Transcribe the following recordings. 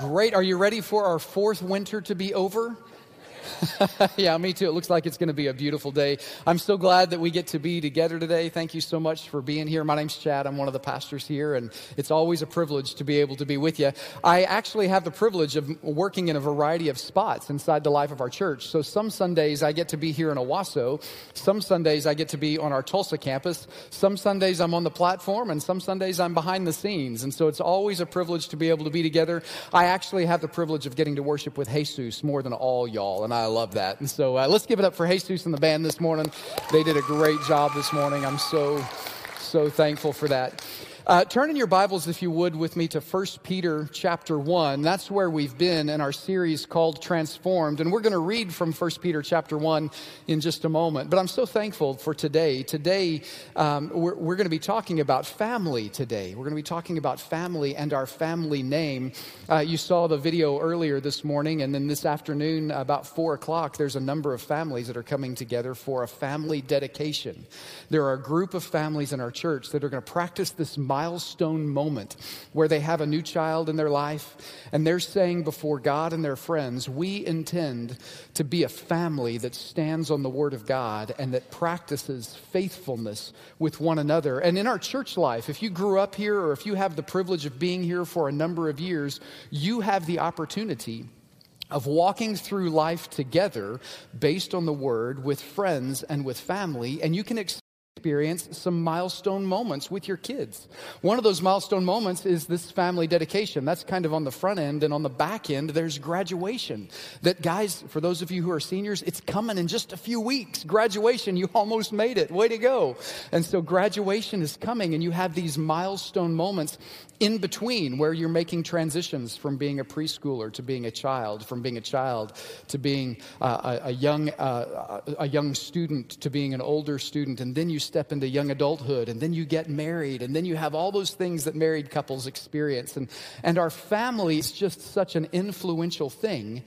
Great. Are you ready for our fourth winter to be over? yeah, me too. It looks like it's going to be a beautiful day. I'm so glad that we get to be together today. Thank you so much for being here. My name's Chad. I'm one of the pastors here, and it's always a privilege to be able to be with you. I actually have the privilege of working in a variety of spots inside the life of our church. So some Sundays I get to be here in Owasso. Some Sundays I get to be on our Tulsa campus. Some Sundays I'm on the platform, and some Sundays I'm behind the scenes. And so it's always a privilege to be able to be together. I actually have the privilege of getting to worship with Jesus more than all y'all, and I love that. And so uh, let's give it up for Jesus and the band this morning. They did a great job this morning. I'm so, so thankful for that. Uh, turn in your Bibles, if you would, with me to 1 Peter chapter 1. That's where we've been in our series called Transformed. And we're going to read from 1 Peter chapter 1 in just a moment. But I'm so thankful for today. Today, um, we're, we're going to be talking about family today. We're going to be talking about family and our family name. Uh, you saw the video earlier this morning, and then this afternoon, about 4 o'clock, there's a number of families that are coming together for a family dedication. There are a group of families in our church that are going to practice this milestone moment where they have a new child in their life and they're saying before God and their friends, We intend to be a family that stands on the Word of God and that practices faithfulness with one another. And in our church life, if you grew up here or if you have the privilege of being here for a number of years, you have the opportunity of walking through life together based on the word with friends and with family, and you can experience some milestone moments with your kids. One of those milestone moments is this family dedication. That's kind of on the front end, and on the back end, there's graduation. That, guys, for those of you who are seniors, it's coming in just a few weeks. Graduation, you almost made it. Way to go. And so, graduation is coming, and you have these milestone moments in between where you're making transitions from being a preschooler to being a child, from being a child to being uh, a, a, young, uh, a young student to being an older student, and then you step into young adulthood, and then you get married, and then you have all those things that married couples experience. And, and our family is just such an influential thing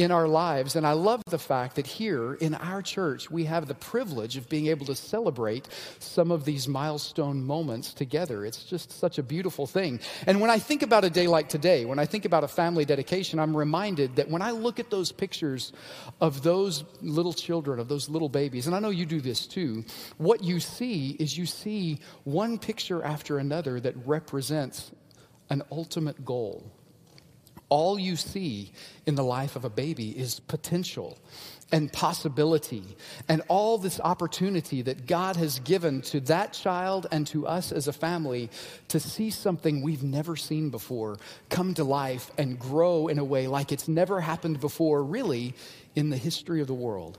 in our lives. And I love the fact that here in our church, we have the privilege of being able to celebrate some of these milestone moments together. It's just such a beautiful thing. And when I think about a day like today, when I think about a family dedication, I'm reminded that when I look at those pictures of those little children, of those little babies, and I know you do this too, what you see is you see one picture after another that represents an ultimate goal all you see in the life of a baby is potential and possibility and all this opportunity that God has given to that child and to us as a family to see something we've never seen before come to life and grow in a way like it's never happened before, really, in the history of the world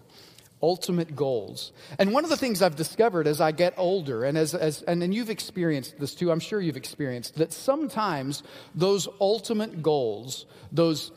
ultimate goals. And one of the things I've discovered as I get older, and as, as and, and you've experienced this too, I'm sure you've experienced, that sometimes those ultimate goals, those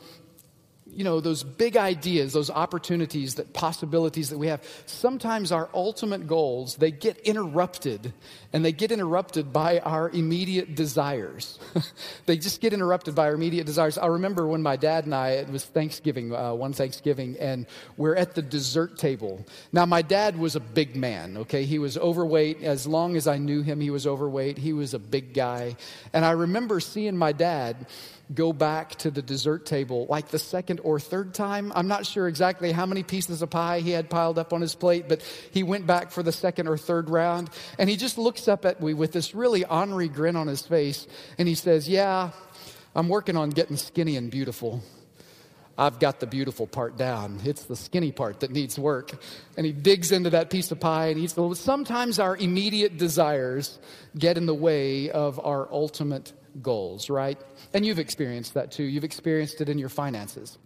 you know, those big ideas, those opportunities, that possibilities that we have, sometimes our ultimate goals, they get interrupted and they get interrupted by our immediate desires. they just get interrupted by our immediate desires. I remember when my dad and I, it was Thanksgiving, uh, one Thanksgiving, and we're at the dessert table. Now, my dad was a big man, okay? He was overweight. As long as I knew him, he was overweight. He was a big guy. And I remember seeing my dad go back to the dessert table like the second or third time. I'm not sure exactly how many pieces of pie he had piled up on his plate, but he went back for the second or third round. And he just looks up at me with this really ornery grin on his face. And he says, Yeah, I'm working on getting skinny and beautiful. I've got the beautiful part down. It's the skinny part that needs work. And he digs into that piece of pie and eats. Sometimes our immediate desires get in the way of our ultimate goals, right? And you've experienced that too. You've experienced it in your finances.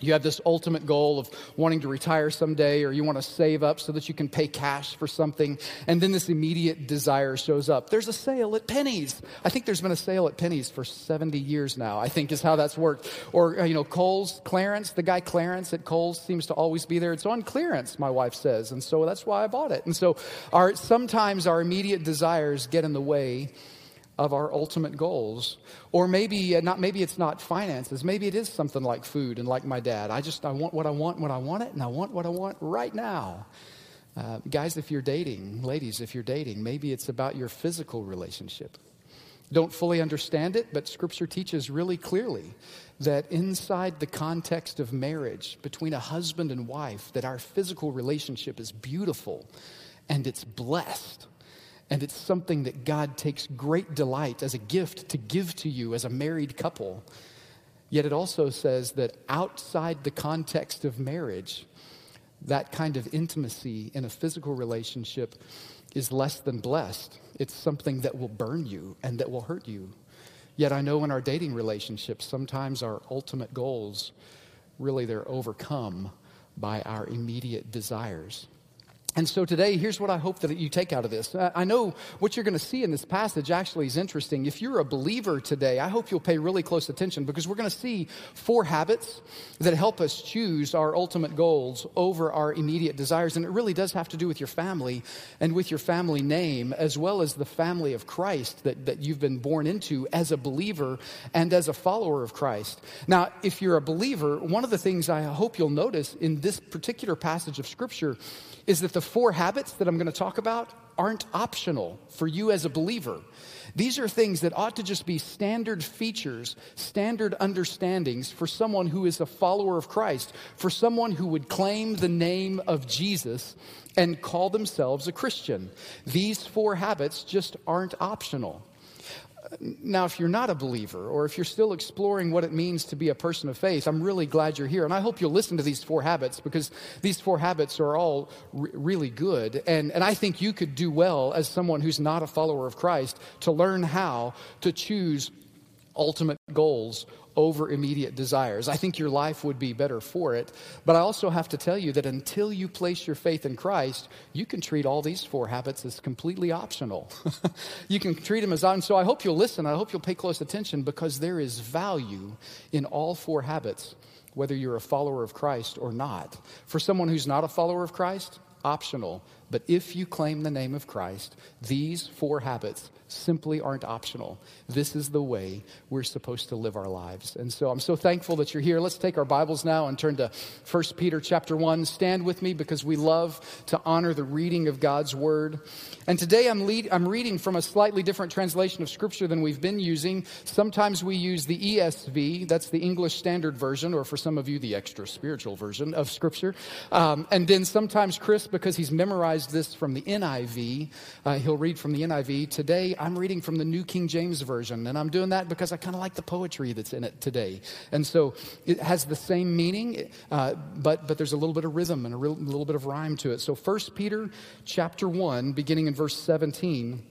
You have this ultimate goal of wanting to retire someday, or you want to save up so that you can pay cash for something, and then this immediate desire shows up. There's a sale at Penney's. I think there's been a sale at Penney's for 70 years now, I think is how that's worked. Or, uh, you know, Kohl's, Clarence, the guy Clarence at Kohl's seems to always be there. It's on clearance, my wife says, and so that's why I bought it. And so our, sometimes our immediate desires get in the way of our ultimate goals. Or maybe uh, not maybe it's not finances. Maybe it is something like food and like my dad. I just I want what I want when I want it and I want what I want right now. Uh, guys, if you're dating, ladies, if you're dating, maybe it's about your physical relationship. don't fully understand it, but Scripture teaches really clearly that inside the context of marriage between a husband and wife, that our physical relationship is beautiful and it's blessed. And it's something that God takes great delight as a gift to give to you as a married couple. Yet it also says that outside the context of marriage, that kind of intimacy in a physical relationship is less than blessed. It's something that will burn you and that will hurt you. Yet I know in our dating relationships, sometimes our ultimate goals, really, they're overcome by our immediate desires. And so today, here's what I hope that you take out of this. Uh, I know what you're going to see in this passage actually is interesting. If you're a believer today, I hope you'll pay really close attention because we're going to see four habits that help us choose our ultimate goals over our immediate desires. And it really does have to do with your family and with your family name, as well as the family of Christ that, that you've been born into as a believer and as a follower of Christ. Now, if you're a believer, one of the things I hope you'll notice in this particular passage of Scripture is that the four habits that I'm going to talk about aren't optional for you as a believer. These are things that ought to just be standard features, standard understandings for someone who is a follower of Christ, for someone who would claim the name of Jesus and call themselves a Christian. These four habits just aren't optional. Now, if you're not a believer or if you're still exploring what it means to be a person of faith, I'm really glad you're here. And I hope you'll listen to these four habits because these four habits are all re- really good. And, and I think you could do well as someone who's not a follower of Christ to learn how to choose ultimate goals over immediate desires. I think your life would be better for it. But I also have to tell you that until you place your faith in Christ, you can treat all these four habits as completely optional. you can treat them as and So I hope you'll listen. I hope you'll pay close attention because there is value in all four habits, whether you're a follower of Christ or not. For someone who's not a follower of Christ, optional. But if you claim the name of Christ, these four habits simply aren't optional. This is the way we're supposed to live our lives. And so I'm so thankful that you're here. Let's take our Bibles now and turn to 1 Peter chapter 1. Stand with me because we love to honor the reading of God's word. And today I'm, lead, I'm reading from a slightly different translation of scripture than we've been using. Sometimes we use the ESV, that's the English Standard Version, or for some of you, the extra spiritual version of scripture. Um, and then sometimes Chris, because he's memorized this from the NIV, uh, he'll read from the NIV. Today I'm reading from the New King James Version, and I'm doing that because I kind of like the poetry that's in it today. And so it has the same meaning, uh, but, but there's a little bit of rhythm and a real, little bit of rhyme to it. So 1 Peter chapter 1, beginning in verse 17,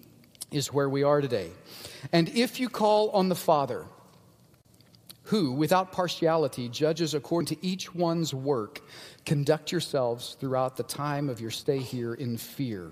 is where we are today. And if you call on the Father, who, without partiality, judges according to each one's work, conduct yourselves throughout the time of your stay here in fear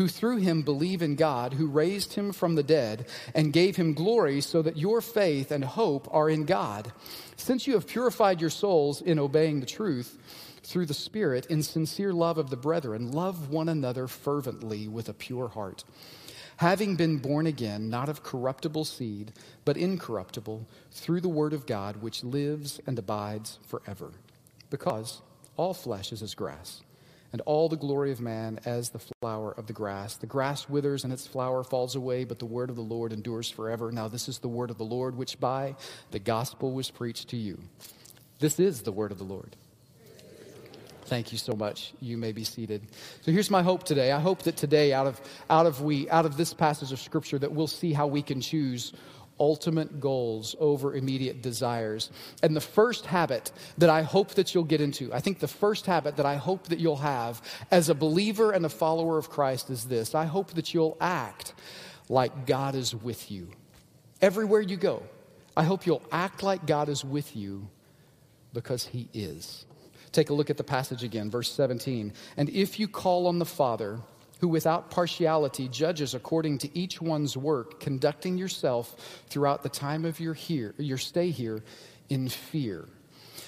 who through him believe in God, who raised him from the dead and gave him glory, so that your faith and hope are in God. Since you have purified your souls in obeying the truth through the Spirit in sincere love of the brethren, love one another fervently with a pure heart. Having been born again, not of corruptible seed, but incorruptible, through the word of God, which lives and abides forever. Because all flesh is as grass and all the glory of man as the flower of the grass. The grass withers and its flower falls away, but the word of the Lord endures forever. Now, this is the word of the Lord, which by the gospel was preached to you. This is the word of the Lord. Thank you so much. You may be seated. So here's my hope today. I hope that today, out of, out of, we, out of this passage of Scripture, that we'll see how we can choose ultimate goals over immediate desires. And the first habit that I hope that you'll get into, I think the first habit that I hope that you'll have as a believer and a follower of Christ is this I hope that you'll act like God is with you. Everywhere you go, I hope you'll act like God is with you because He is. Take a look at the passage again, verse 17. And if you call on the Father, who without partiality judges according to each one's work, conducting yourself throughout the time of your, here, your stay here in fear.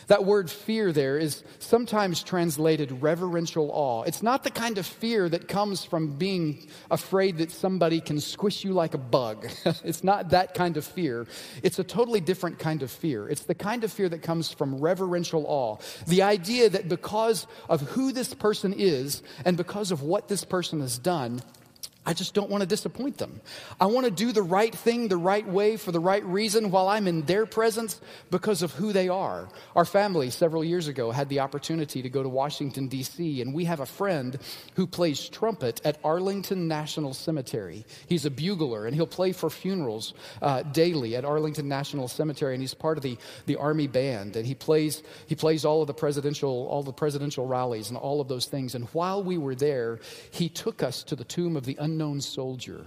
That word fear there is sometimes translated reverential awe. It's not the kind of fear that comes from being afraid that somebody can squish you like a bug. it's not that kind of fear. It's a totally different kind of fear. It's the kind of fear that comes from reverential awe. The idea that because of who this person is and because of what this person has done, I just don't want to disappoint them. I want to do the right thing the right way for the right reason while I'm in their presence because of who they are. Our family several years ago had the opportunity to go to Washington, D.C., and we have a friend who plays trumpet at Arlington National Cemetery. He's a bugler, and he'll play for funerals uh, daily at Arlington National Cemetery, and he's part of the, the Army band, and he plays, he plays all of the presidential, all the presidential rallies and all of those things. And while we were there, he took us to the tomb of the unknown soldier.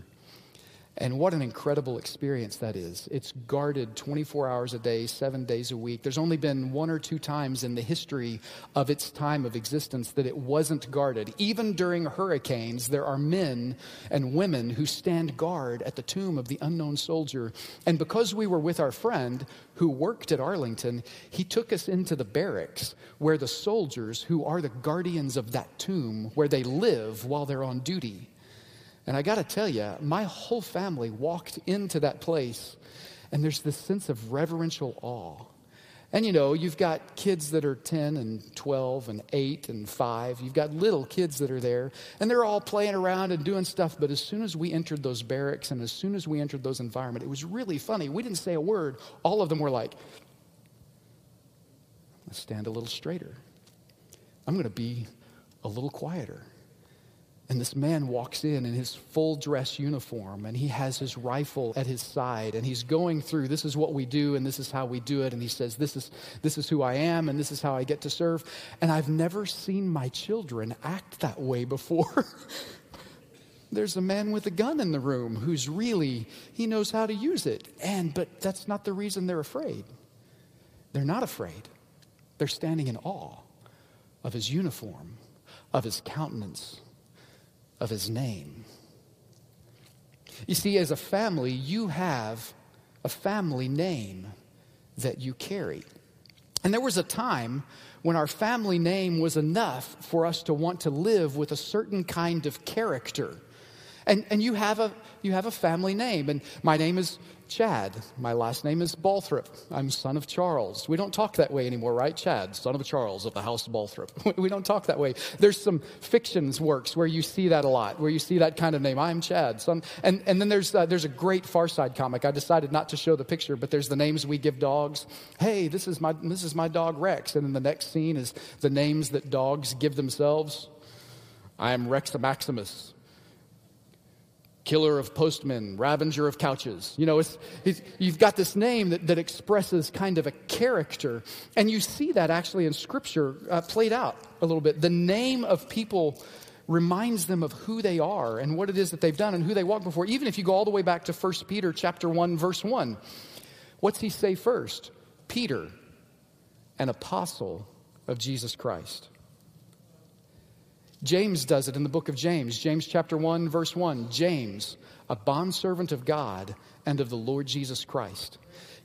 And what an incredible experience that is. It's guarded 24 hours a day, seven days a week. There's only been one or two times in the history of its time of existence that it wasn't guarded. Even during hurricanes, there are men and women who stand guard at the tomb of the unknown soldier. And because we were with our friend who worked at Arlington, he took us into the barracks where the soldiers, who are the guardians of that tomb, where they live while they're on duty. And I got to tell you, my whole family walked into that place, and there's this sense of reverential awe. And you know, you've got kids that are 10 and 12 and 8 and 5. You've got little kids that are there, and they're all playing around and doing stuff. But as soon as we entered those barracks and as soon as we entered those environments, it was really funny. We didn't say a word. All of them were like, stand a little straighter. I'm going to be a little quieter. And this man walks in in his full dress uniform, and he has his rifle at his side, and he's going through this is what we do, and this is how we do it. And he says, This is, this is who I am, and this is how I get to serve. And I've never seen my children act that way before. There's a man with a gun in the room who's really, he knows how to use it. And, but that's not the reason they're afraid. They're not afraid. They're standing in awe of his uniform, of his countenance of his name. You see, as a family, you have a family name that you carry. And there was a time when our family name was enough for us to want to live with a certain kind of character. And, and you, have a, you have a family name. And my name is Chad. My last name is Balthrop. I'm son of Charles. We don't talk that way anymore, right? Chad, son of Charles of the house of Balthrop. we don't talk that way. There's some fictions works where you see that a lot, where you see that kind of name. I'm Chad. Son. And, and then there's, uh, there's a great Far Side comic. I decided not to show the picture, but there's the names we give dogs. Hey, this is my, this is my dog Rex. And then the next scene is the names that dogs give themselves. I am Rex Maximus killer of postmen, ravenger of couches. You know, it's, it's, you've got this name that, that expresses kind of a character. And you see that actually in Scripture uh, played out a little bit. The name of people reminds them of who they are and what it is that they've done and who they walk before. Even if you go all the way back to 1 Peter chapter 1, verse 1, what's he say first? Peter, an apostle of Jesus Christ. James does it in the book of James, James chapter 1, verse 1. James, a bondservant of God and of the Lord Jesus Christ.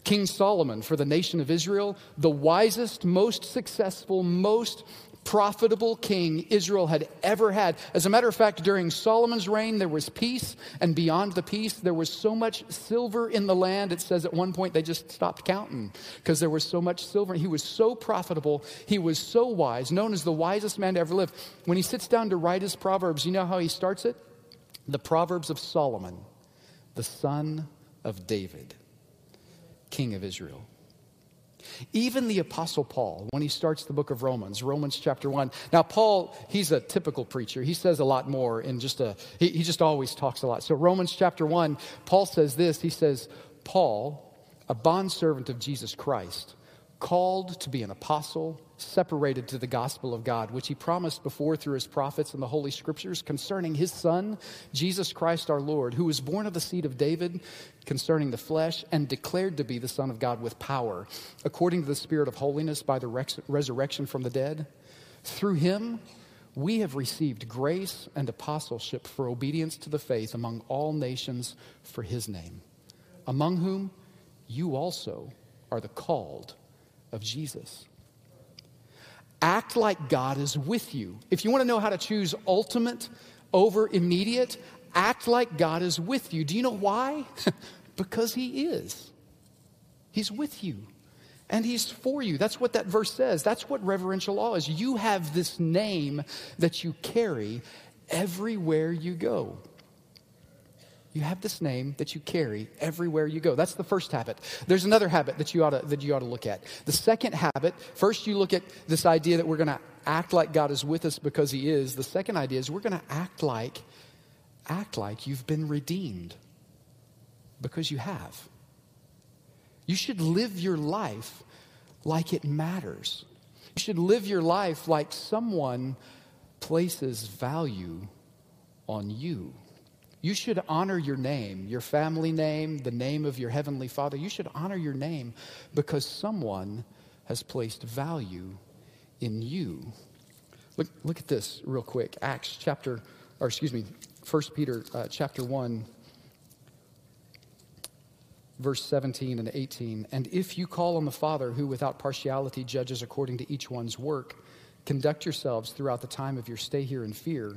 King Solomon, for the nation of Israel, the wisest, most successful, most profitable king Israel had ever had. As a matter of fact, during Solomon's reign, there was peace, and beyond the peace, there was so much silver in the land. It says at one point they just stopped counting because there was so much silver. He was so profitable, he was so wise, known as the wisest man to ever live. When he sits down to write his Proverbs, you know how he starts it? The Proverbs of Solomon, the son of David, king of Israel. Even the Apostle Paul, when he starts the book of Romans, Romans chapter 1. Now, Paul, he's a typical preacher. He says a lot more in just a, he, he just always talks a lot. So, Romans chapter 1, Paul says this He says, Paul, a bondservant of Jesus Christ, called to be an apostle, separated to the gospel of God, which he promised before through his prophets and the Holy Scriptures concerning his Son, Jesus Christ our Lord, who was born of the seed of David concerning the flesh and declared to be the Son of God with power, according to the Spirit of holiness by the res- resurrection from the dead. Through him, we have received grace and apostleship for obedience to the faith among all nations for his name, among whom you also are the called of Jesus. Act like God is with you. If you want to know how to choose ultimate over immediate, act like God is with you. Do you know why? because He is. He's with you and He's for you. That's what that verse says. That's what reverential awe is. You have this name that you carry everywhere you go. You have this name that you carry everywhere you go. That's the first habit. There's another habit that you ought to, that you ought to look at. The second habit, first you look at this idea that we're going to act like God is with us because he is. The second idea is we're going to act like act like you've been redeemed because you have. You should live your life like it matters. You should live your life like someone places value on you. You should honor your name, your family name, the name of your heavenly Father. You should honor your name because someone has placed value in you. Look, look at this real quick. Acts chapter, or excuse me, 1 Peter uh, chapter 1, verse 17 and 18. And if you call on the Father who without partiality judges according to each one's work, conduct yourselves throughout the time of your stay here in fear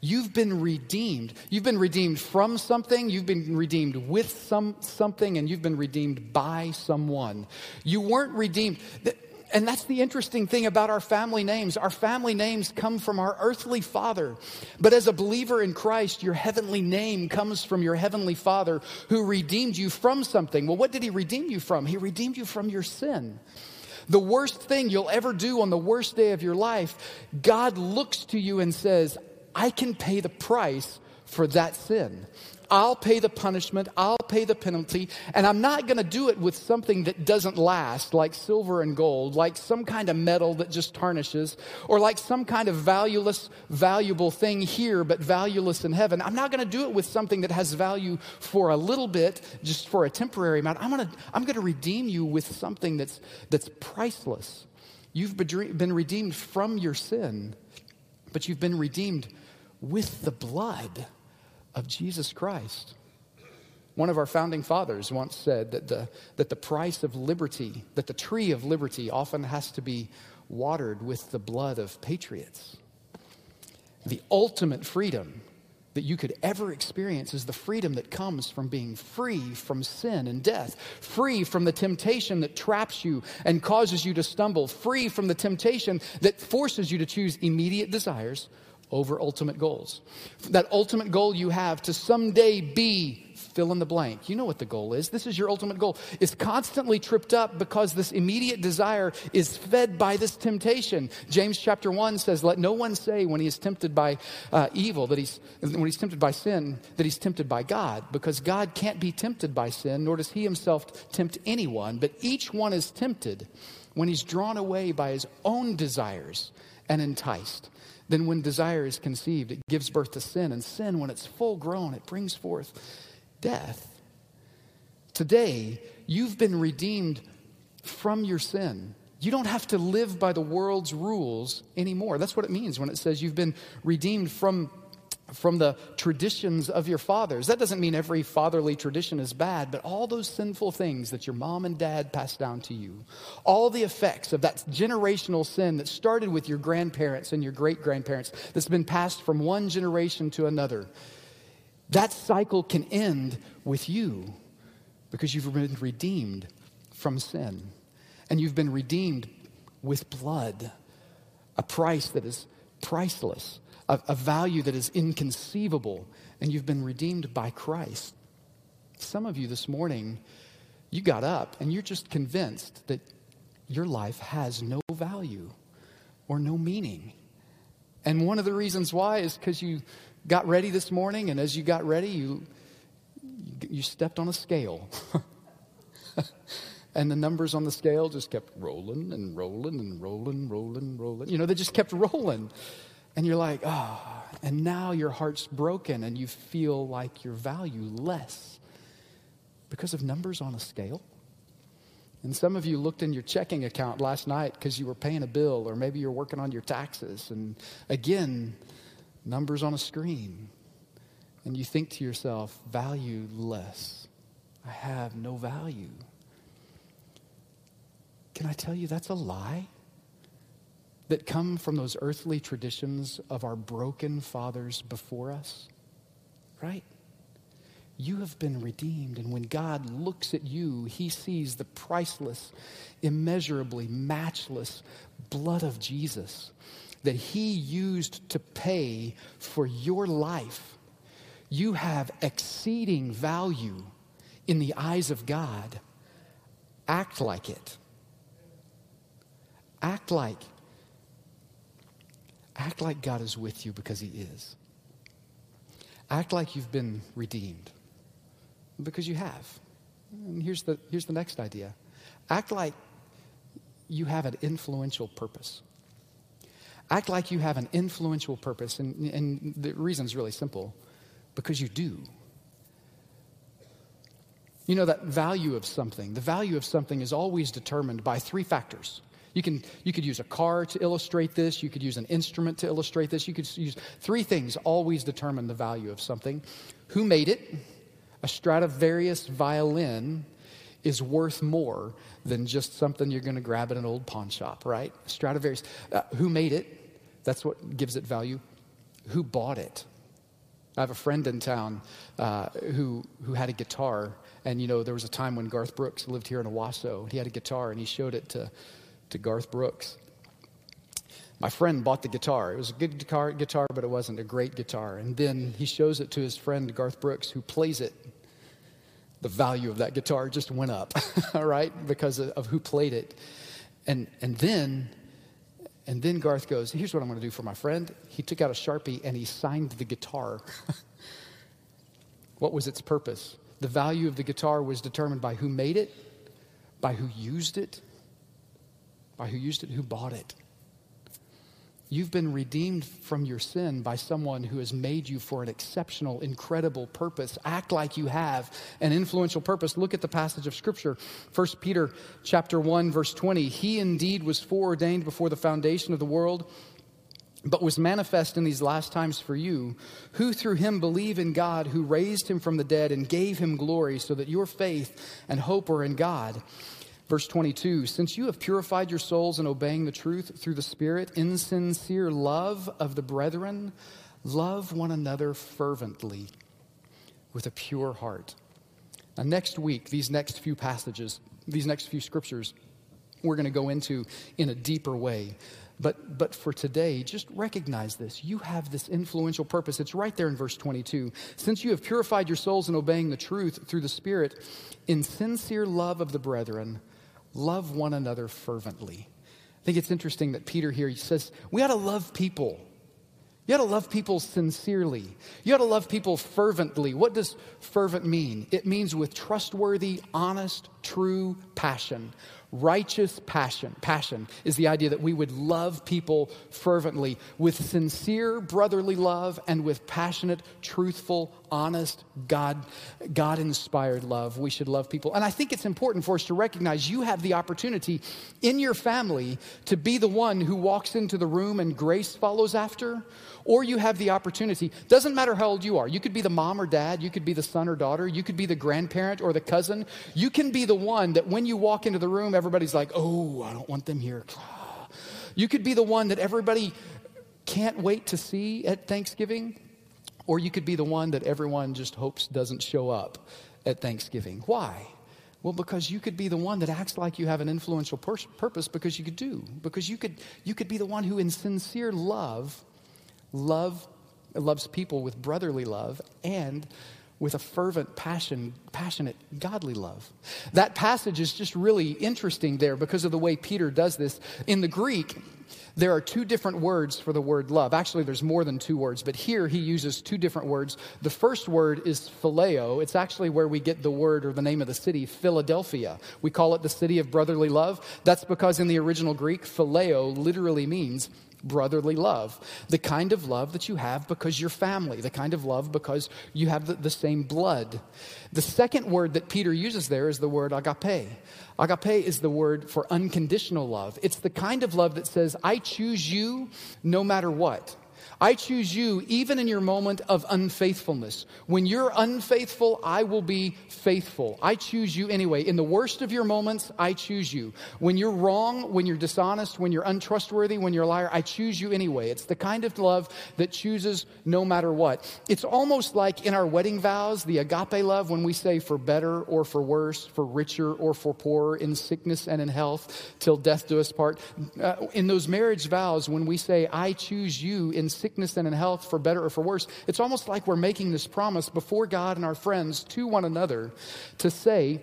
You've been redeemed. You've been redeemed from something, you've been redeemed with some, something, and you've been redeemed by someone. You weren't redeemed. And that's the interesting thing about our family names. Our family names come from our earthly father. But as a believer in Christ, your heavenly name comes from your heavenly father who redeemed you from something. Well, what did he redeem you from? He redeemed you from your sin. The worst thing you'll ever do on the worst day of your life, God looks to you and says, I can pay the price for that sin. I'll pay the punishment, I'll pay the penalty, and I'm not going to do it with something that doesn't last, like silver and gold, like some kind of metal that just tarnishes, or like some kind of valueless, valuable thing here, but valueless in heaven. I'm not going to do it with something that has value for a little bit, just for a temporary amount. I'm going to, I'm going to redeem you with something that's, that's priceless. You've been redeemed from your sin, but you've been redeemed with the blood of Jesus Christ. One of our founding fathers once said that the, that the price of liberty, that the tree of liberty often has to be watered with the blood of patriots. The ultimate freedom that you could ever experience is the freedom that comes from being free from sin and death, free from the temptation that traps you and causes you to stumble, free from the temptation that forces you to choose immediate desires over ultimate goals. That ultimate goal you have to someday be fill in the blank. You know what the goal is. This is your ultimate goal. Is constantly tripped up because this immediate desire is fed by this temptation. James chapter 1 says, Let no one say when he is tempted by uh, evil, that he's, when he's tempted by sin, that he's tempted by God, because God can't be tempted by sin, nor does he himself tempt anyone, but each one is tempted when he's drawn away by his own desires and enticed. Then, when desire is conceived, it gives birth to sin. And sin, when it's full grown, it brings forth death. Today, you've been redeemed from your sin. You don't have to live by the world's rules anymore. That's what it means when it says you've been redeemed from from the traditions of your fathers. That doesn't mean every fatherly tradition is bad, but all those sinful things that your mom and dad passed down to you, all the effects of that generational sin that started with your grandparents and your great grandparents, that's been passed from one generation to another, that cycle can end with you because you've been redeemed from sin. And you've been redeemed with blood, a price that is priceless a, a value that is inconceivable, and you've been redeemed by Christ. Some of you this morning, you got up and you're just convinced that your life has no value or no meaning. And one of the reasons why is because you got ready this morning, and as you got ready, you, you stepped on a scale. and the numbers on the scale just kept rolling and rolling and rolling, rolling, rolling. You know, they just kept rolling. And you're like, oh, and now your heart's broken and you feel like your value less Because of numbers on a scale? And some of you looked in your checking account last night because you were paying a bill, or maybe you're working on your taxes. And again, numbers on a screen. And you think to yourself, valueless. I have no value. Can I tell you that's a lie? That come from those earthly traditions of our broken fathers before us, right? You have been redeemed. And when God looks at you, he sees the priceless, immeasurably matchless blood of Jesus that he used to pay for your life. You have exceeding value in the eyes of God. Act like it. Act like act like God is with you because he is. Act like you've been redeemed. Because you have. And here's the, here's the next idea act like you have an influential purpose. Act like you have an influential purpose. And, and the reason is really simple because you do. You know, that value of something, the value of something is always determined by three factors. You, can, you could use a car to illustrate this. You could use an instrument to illustrate this. You could use three things always determine the value of something. Who made it? a Stradivarius violin is worth more than just something you're going to grab at an old pawn shop, right? Stradivarius. Uh, who made it? That's what gives it value. Who bought it? I have a friend in town uh, who, who had a guitar, and you know, there was a time when Garth Brooks lived here in Owasso. He had a guitar, and he showed it to, to Garth Brooks. My friend bought the guitar. It was a good guitar, guitar, but it wasn't a great guitar. And then he shows it to his friend Garth Brooks, who plays it. The value of that guitar just went up, all right, because of, who played it. And, and then and then Garth goes, Here's what I'm going to do for my friend. He took out a Sharpie and he signed the guitar. what was its purpose? The value of the guitar was determined by who made it, by who used it, by who used it, who bought it. You've been redeemed from your sin by someone who has made you for an exceptional, incredible purpose. Act like you have an influential purpose. Look at the passage of scripture. 1 Peter chapter 1 verse 20. He indeed was foreordained before the foundation of the world, but was manifest in these last times for you, who through him believe in God, who raised him from the dead and gave him glory, so that your faith and hope are in God. Verse 22 Since you have purified your souls in obeying the truth through the Spirit, in sincere love of the brethren, love one another fervently with a pure heart. Now, next week, these next few passages, these next few scriptures, we're going to go into in a deeper way. But, but for today, just recognize this. You have this influential purpose. It's right there in verse 22. Since you have purified your souls in obeying the truth through the Spirit, in sincere love of the brethren, love one another fervently. I think it's interesting that Peter here he says, we ought to love people. You ought to love people sincerely. You ought to love people fervently. What does fervent mean? It means with trustworthy, honest, true passion. Righteous passion, passion is the idea that we would love people fervently with sincere brotherly love and with passionate, truthful, honest, God, God inspired love. We should love people. And I think it's important for us to recognize you have the opportunity in your family to be the one who walks into the room and grace follows after, or you have the opportunity. Doesn't matter how old you are. You could be the mom or dad, you could be the son or daughter, you could be the grandparent or the cousin. You can be the one that when you walk into the room, everybody's like, oh, I don't want them here. You could be the one that everybody can't wait to see at Thanksgiving, or you could be the one that everyone just hopes doesn't show up at Thanksgiving. Why? Well, because you could be the one that acts like you have an influential pur- purpose because you could do. Because you could, you could be the one who, in sincere love, love loves people with brotherly love and with a fervent passion passionate godly love. That passage is just really interesting there because of the way peter does this. In the greek there are two different words for the word love actually there's more than two words but here he uses two different words the first word is phileo it's actually where we get the word or the name of the city philadelphia we call it the city of brotherly love that's because in the original greek phileo literally means brotherly love. The kind of love that you have because you're family, the kind of love because you have the, the same blood. The second word that Peter uses there is the word agape. Agape is the word for unconditional love. It's the kind of love that says, I choose you no matter what. I choose you even in your moment of unfaithfulness. When you're unfaithful, I will be faithful. I choose you anyway. In the worst of your moments, I choose you. When you're wrong, when you're dishonest, when you're untrustworthy, when you're a liar, I choose you anyway. It's the kind of love that chooses no matter what. It's almost like in our wedding vows, the agape love, when we say for better or for worse, for richer or for poorer, in sickness and in health, till death do us part. Uh, in those marriage vows, when we say, I choose you in sickness, sickness and in health, for better or for worse. It's almost like we're making this promise before God and our friends to one another to say,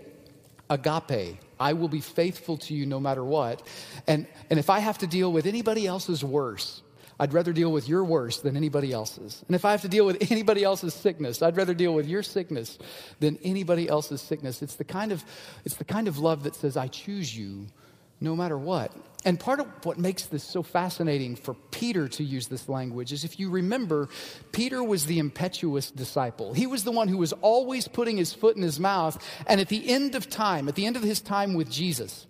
agape, I will be faithful to you no matter what. And, and if I have to deal with anybody else's worse, I'd rather deal with your worse than anybody else's. And if I have to deal with anybody else's sickness, I'd rather deal with your sickness than anybody else's sickness. It's the kind of, it's the kind of love that says, I choose you no matter what. And part of what makes this so fascinating for Peter to use this language is if you remember, Peter was the impetuous disciple. He was the one who was always putting his foot in his mouth. And at the end of time, at the end of his time with Jesus,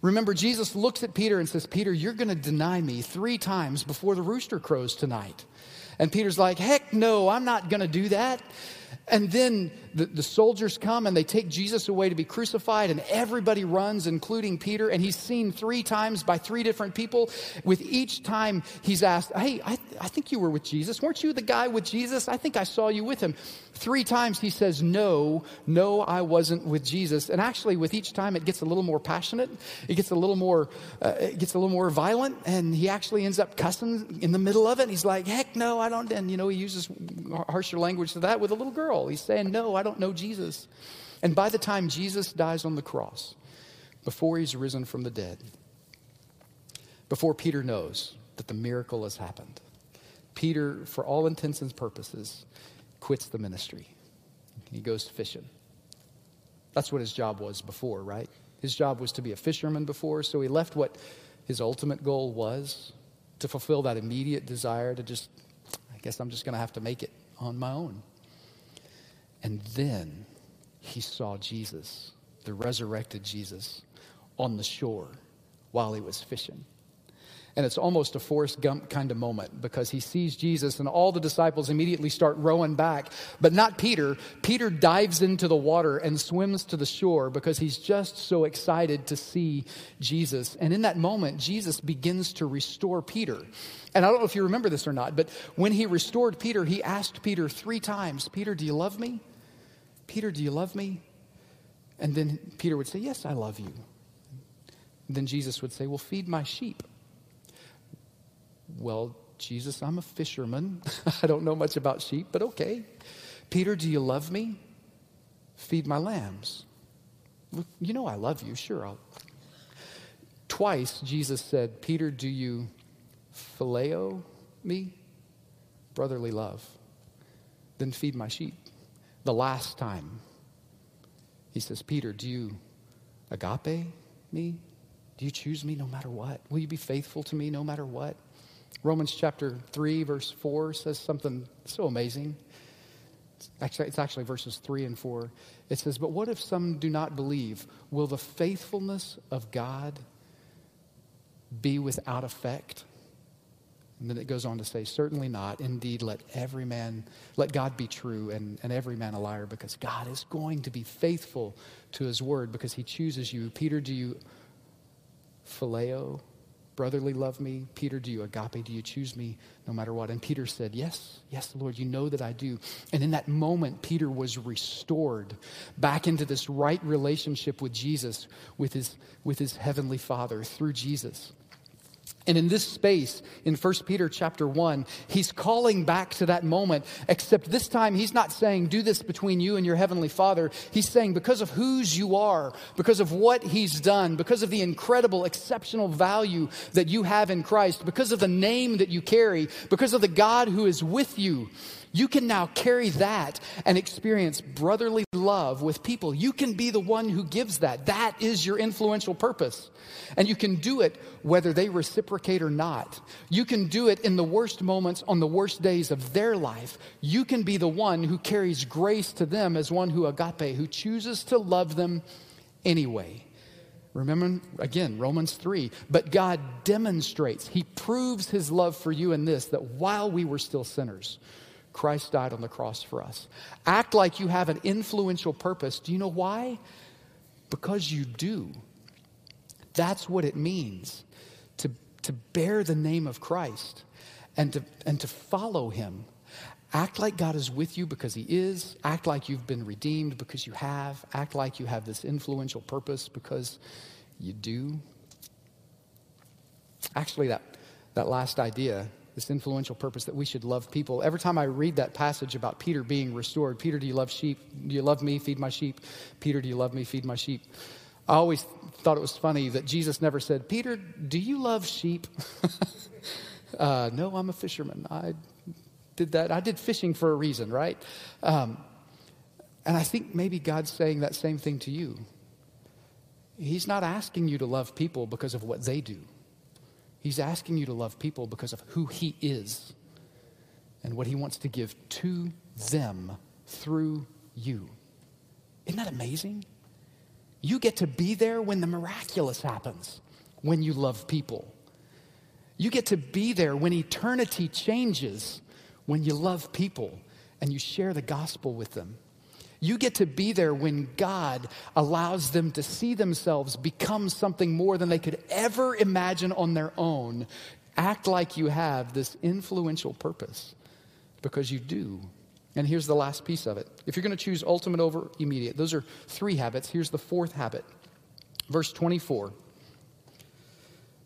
remember, Jesus looks at Peter and says, Peter, you're going to deny me three times before the rooster crows tonight. And Peter's like, heck no, I'm not going to do that. And then the, the soldiers come and they take Jesus away to be crucified, and everybody runs, including Peter. And he's seen three times by three different people. With each time, he's asked, Hey, I, I think you were with Jesus. Weren't you the guy with Jesus? I think I saw you with him. Three times he says, No, no, I wasn't with Jesus. And actually, with each time, it gets a little more passionate. It gets a little more, uh, it gets a little more violent. And he actually ends up cussing in the middle of it. He's like, Heck no, I don't. And, you know, he uses harsher language to that with a little girl. He's saying, No, I don't know Jesus. And by the time Jesus dies on the cross, before he's risen from the dead, before Peter knows that the miracle has happened, Peter, for all intents and purposes, quits the ministry. He goes fishing. That's what his job was before, right? His job was to be a fisherman before, so he left what his ultimate goal was to fulfill that immediate desire to just, I guess I'm just going to have to make it on my own. And then he saw Jesus, the resurrected Jesus, on the shore while he was fishing. And it's almost a Forrest Gump kind of moment because he sees Jesus and all the disciples immediately start rowing back, but not Peter. Peter dives into the water and swims to the shore because he's just so excited to see Jesus. And in that moment, Jesus begins to restore Peter. And I don't know if you remember this or not, but when he restored Peter, he asked Peter three times Peter, do you love me? Peter, do you love me? And then Peter would say, Yes, I love you. And then Jesus would say, Well, feed my sheep. Well, Jesus, I'm a fisherman. I don't know much about sheep, but okay. Peter, do you love me? Feed my lambs. You know I love you. Sure, I'll. Twice Jesus said, Peter, do you phileo me? Brotherly love. Then feed my sheep the last time. He says, Peter, do you agape me? Do you choose me no matter what? Will you be faithful to me no matter what? Romans chapter 3, verse 4 says something so amazing. It's actually, it's actually verses 3 and 4. It says, But what if some do not believe? Will the faithfulness of God be without effect? And then it goes on to say, Certainly not. Indeed, let every man, let God be true and, and every man a liar, because God is going to be faithful to his word because he chooses you. Peter, do you phileo, brotherly love me? Peter, do you agape? Do you choose me no matter what? And Peter said, Yes, yes, Lord, you know that I do. And in that moment, Peter was restored back into this right relationship with Jesus, with his, with his heavenly Father through Jesus. And in this space, in 1 Peter chapter 1, he's calling back to that moment, except this time he's not saying, do this between you and your heavenly Father. He's saying, because of whose you are, because of what he's done, because of the incredible, exceptional value that you have in Christ, because of the name that you carry, because of the God who is with you, You can now carry that and experience brotherly love with people. You can be the one who gives that. That is your influential purpose. And you can do it whether they reciprocate or not. You can do it in the worst moments on the worst days of their life. You can be the one who carries grace to them as one who agape, who chooses to love them anyway. Remember, again, Romans 3. But God demonstrates, He proves His love for you in this that while we were still sinners, Christ died on the cross for us. Act like you have an influential purpose. Do you know why? Because you do. That's what it means to, to bear the name of Christ and to, and to follow Him. Act like God is with you because He is. Act like you've been redeemed because you have. Act like you have this influential purpose because you do. Actually, that, that last idea, this influential purpose that we should love people, every time I read that passage about Peter being restored Peter, do you love sheep? Do you love me? Feed my sheep. Peter, do you love me? Feed my sheep. I always thought it was funny that Jesus never said, Peter, do you love sheep? uh, no, I'm a fisherman. I did that. I did fishing for a reason, right? Um, and I think maybe God's saying that same thing to you. He's not asking you to love people because of what they do. He's asking you to love people because of who He is and what He wants to give to them through you. Isn't that amazing? You get to be there when the miraculous happens, when you love people. You get to be there when eternity changes when you love people and you share the gospel with them. You get to be there when God allows them to see themselves become something more than they could ever imagine on their own. Act like you have this influential purpose because you do. And here's the last piece of it. If you're going to choose ultimate over immediate, those are three habits. Here's the fourth habit. Verse 24.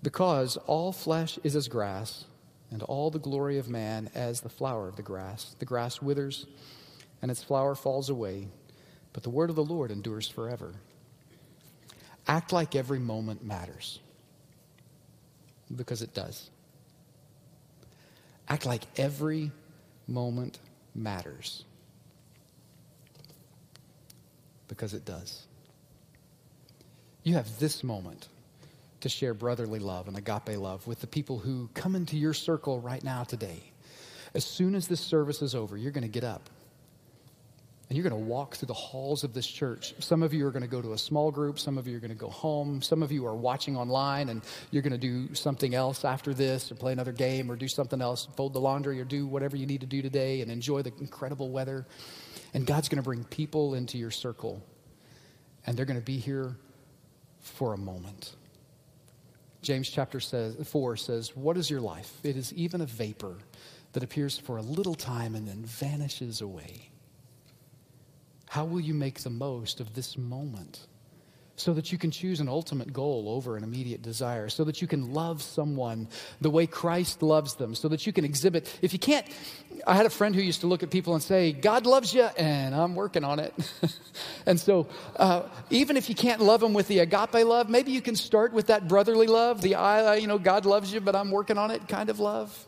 Because all flesh is as grass, and all the glory of man as the flower of the grass. The grass withers, and its flower falls away, but the word of the Lord endures forever. Act like every moment matters, because it does. Act like every moment matters, because it does. You have this moment to share brotherly love and agape love with the people who come into your circle right now today. As soon as this service is over, you're going to get up and you're going to walk through the halls of this church. Some of you are going to go to a small group. Some of you are going to go home. Some of you are watching online and you're going to do something else after this or play another game or do something else, fold the laundry or do whatever you need to do today and enjoy the incredible weather. And God's going to bring people into your circle and they're going to be here for a moment. James chapter says, 4 says, What is your life? It is even a vapor that appears for a little time and then vanishes away. How will you make the most of this moment? so that you can choose an ultimate goal over an immediate desire, so that you can love someone the way Christ loves them, so that you can exhibit. If you can't, I had a friend who used to look at people and say, God loves you, and I'm working on it. and so, uh, even if you can't love them with the agape love, maybe you can start with that brotherly love, the I, you know, God loves you, but I'm working on it kind of love.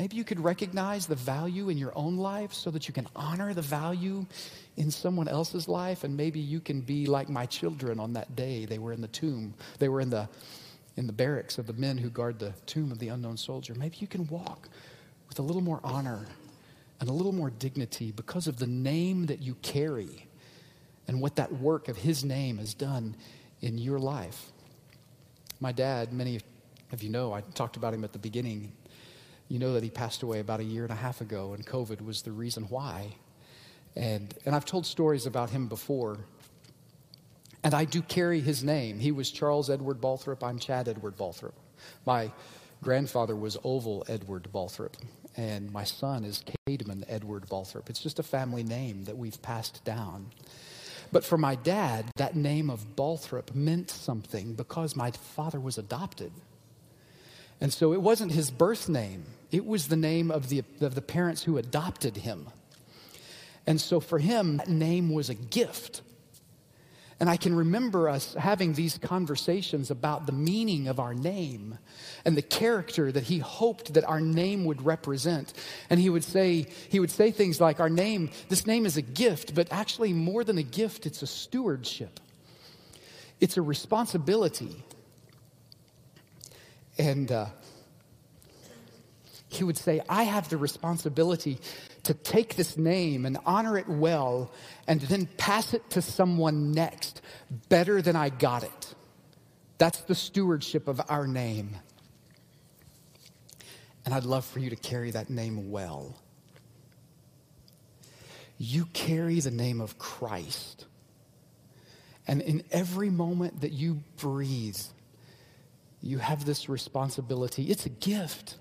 Maybe you could recognize the value in your own life so that you can honor the value in someone else's life. And maybe you can be like my children on that day. They were in the tomb, they were in the, in the barracks of the men who guard the tomb of the unknown soldier. Maybe you can walk with a little more honor and a little more dignity because of the name that you carry and what that work of his name has done in your life. My dad, many of you know, I talked about him at the beginning. You know that he passed away about a year and a half ago, and COVID was the reason why. And, and I've told stories about him before. And I do carry his name. He was Charles Edward Balthrop. I'm Chad Edward Balthrop. My grandfather was Oval Edward Balthrop. And my son is Cademan Edward Balthrop. It's just a family name that we've passed down. But for my dad, that name of Balthrop meant something because my father was adopted. And so it wasn't his birth name, it was the name of the, of the parents who adopted him. And so for him, that name was a gift. And I can remember us having these conversations about the meaning of our name and the character that he hoped that our name would represent. And he would say, he would say things like, Our name, this name is a gift, but actually more than a gift, it's a stewardship. It's a responsibility. And uh, he would say, I have the responsibility to take this name and honor it well and then pass it to someone next better than I got it. That's the stewardship of our name. And I'd love for you to carry that name well. You carry the name of Christ. And in every moment that you breathe, you have this responsibility. It's a gift.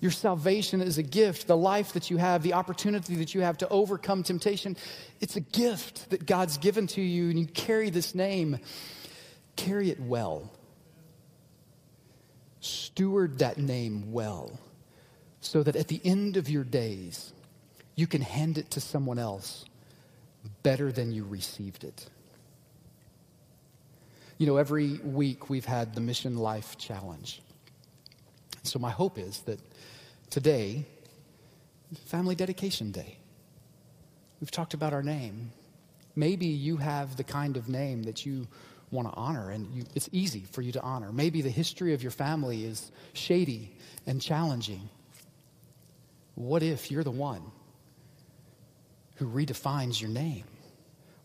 Your salvation is a gift. The life that you have, the opportunity that you have to overcome temptation, it's a gift that God's given to you, and you carry this name. Carry it well. Steward that name well so that at the end of your days, you can hand it to someone else better than you received it. You know, every week we've had the Mission Life Challenge. So, my hope is that Today, Family Dedication Day. We've talked about our name. Maybe you have the kind of name that you want to honor, and you, it's easy for you to honor. Maybe the history of your family is shady and challenging. What if you're the one who redefines your name?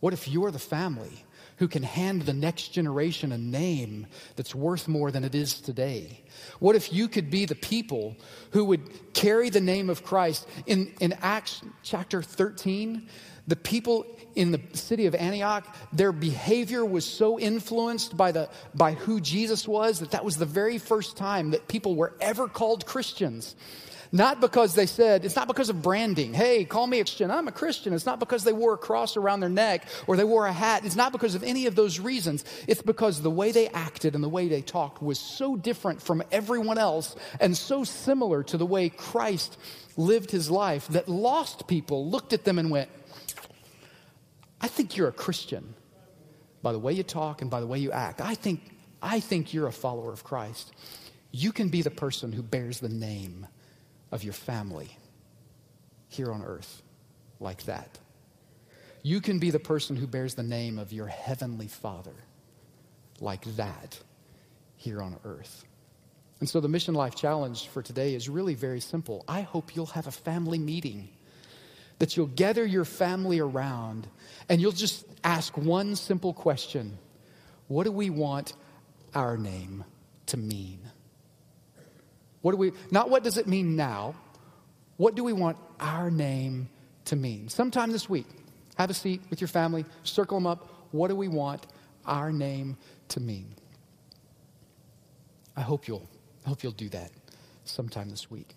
What if you're the family who can hand the next generation a name that's worth more than it is today? What if you could be the people who would carry the name of Christ? In, in Acts chapter 13, the people in the city of Antioch, their behavior was so influenced by, the, by who Jesus was that that was the very first time that people were ever called Christians. Not because they said, it's not because of branding. Hey, call me a Christian. I'm a Christian. It's not because they wore a cross around their neck or they wore a hat. It's not because of any of those reasons. It's because the way they acted and the way they talked was so different from everyone else and so similar to the way Christ lived his life that lost people looked at them and went, I think you're a Christian by the way you talk and by the way you act. I think, I think you're a follower of Christ. You can be the person who bears the name of your family here on earth like that. You can be the person who bears the name of your heavenly Father like that here on earth. And so the Mission Life Challenge for today is really very simple. I hope you'll have a family meeting, that you'll gather your family around, and you'll just ask one simple question What do we want our name to mean? What do we, not what does it mean now, what do we want our name to mean? Sometime this week, have a seat with your family, circle them up. What do we want our name to mean? I hope you'll, I hope you'll do that sometime this week.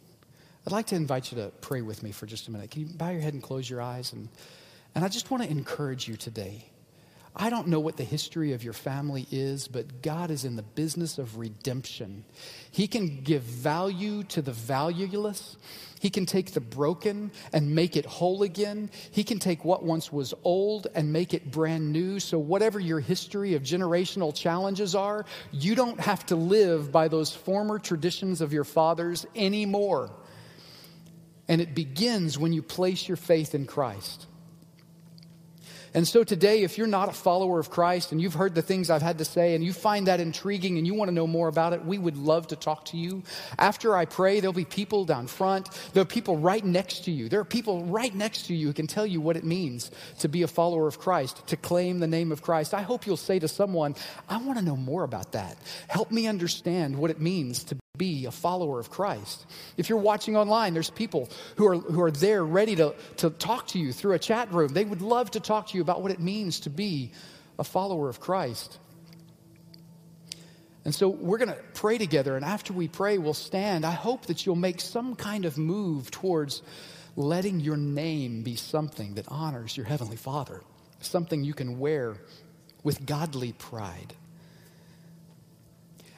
I'd like to invite you to pray with me for just a minute. Can you bow your head and close your eyes? And, and I just want to encourage you today. I don't know what the history of your family is, but God is in the business of redemption. He can give value to the valueless. He can take the broken and make it whole again. He can take what once was old and make it brand new. So, whatever your history of generational challenges are, you don't have to live by those former traditions of your fathers anymore. And it begins when you place your faith in Christ. And so today, if you're not a follower of Christ and you've heard the things I've had to say and you find that intriguing and you want to know more about it, we would love to talk to you. After I pray, there'll be people down front. There are people right next to you. There are people right next to you who can tell you what it means to be a follower of Christ, to claim the name of Christ. I hope you'll say to someone, I want to know more about that. Help me understand what it means to be a follower of Christ. If you're watching online, there's people who are, who are there ready to, to talk to you through a chat room. They would love to talk to you about what it means to be a follower of Christ. And so we're going to pray together, and after we pray, we'll stand. I hope that you'll make some kind of move towards letting your name be something that honors your Heavenly Father, something you can wear with godly pride.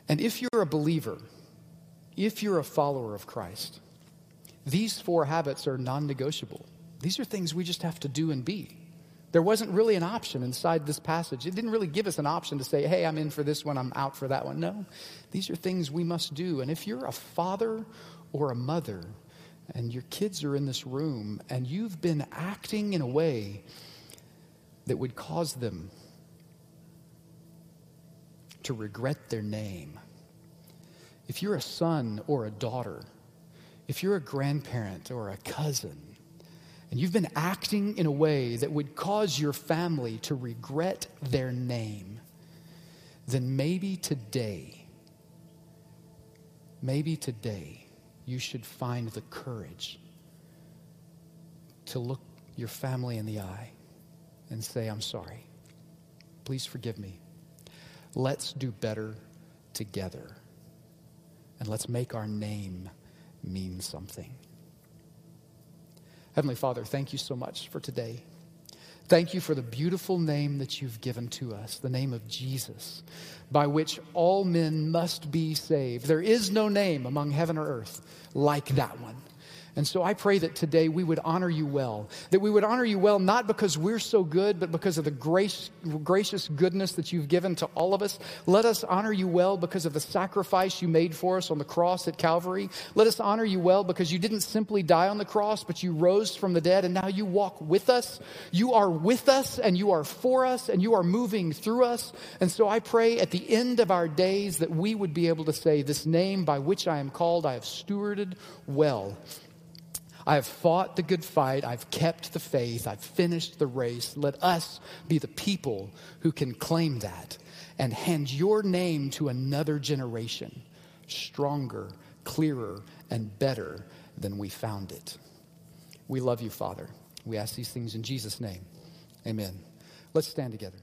And if you're a believer, if you're a follower of Christ, these four habits are non negotiable. These are things we just have to do and be. There wasn't really an option inside this passage. It didn't really give us an option to say, hey, I'm in for this one, I'm out for that one. No, these are things we must do. And if you're a father or a mother and your kids are in this room and you've been acting in a way that would cause them to regret their name, if you're a son or a daughter, if you're a grandparent or a cousin, and you've been acting in a way that would cause your family to regret their name, then maybe today, maybe today, you should find the courage to look your family in the eye and say, I'm sorry. Please forgive me. Let's do better together. And let's make our name mean something. Heavenly Father, thank you so much for today. Thank you for the beautiful name that you've given to us, the name of Jesus, by which all men must be saved. There is no name among heaven or earth like that one. And so I pray that today we would honor you well. That we would honor you well, not because we're so good, but because of the grace, gracious goodness that you've given to all of us. Let us honor you well because of the sacrifice you made for us on the cross at Calvary. Let us honor you well because you didn't simply die on the cross, but you rose from the dead and now you walk with us. You are with us and you are for us and you are moving through us. And so I pray at the end of our days that we would be able to say, This name by which I am called, I have stewarded well. I have fought the good fight. I've kept the faith. I've finished the race. Let us be the people who can claim that and hand your name to another generation, stronger, clearer, and better than we found it. We love you, Father. We ask these things in Jesus' name. Amen. Let's stand together.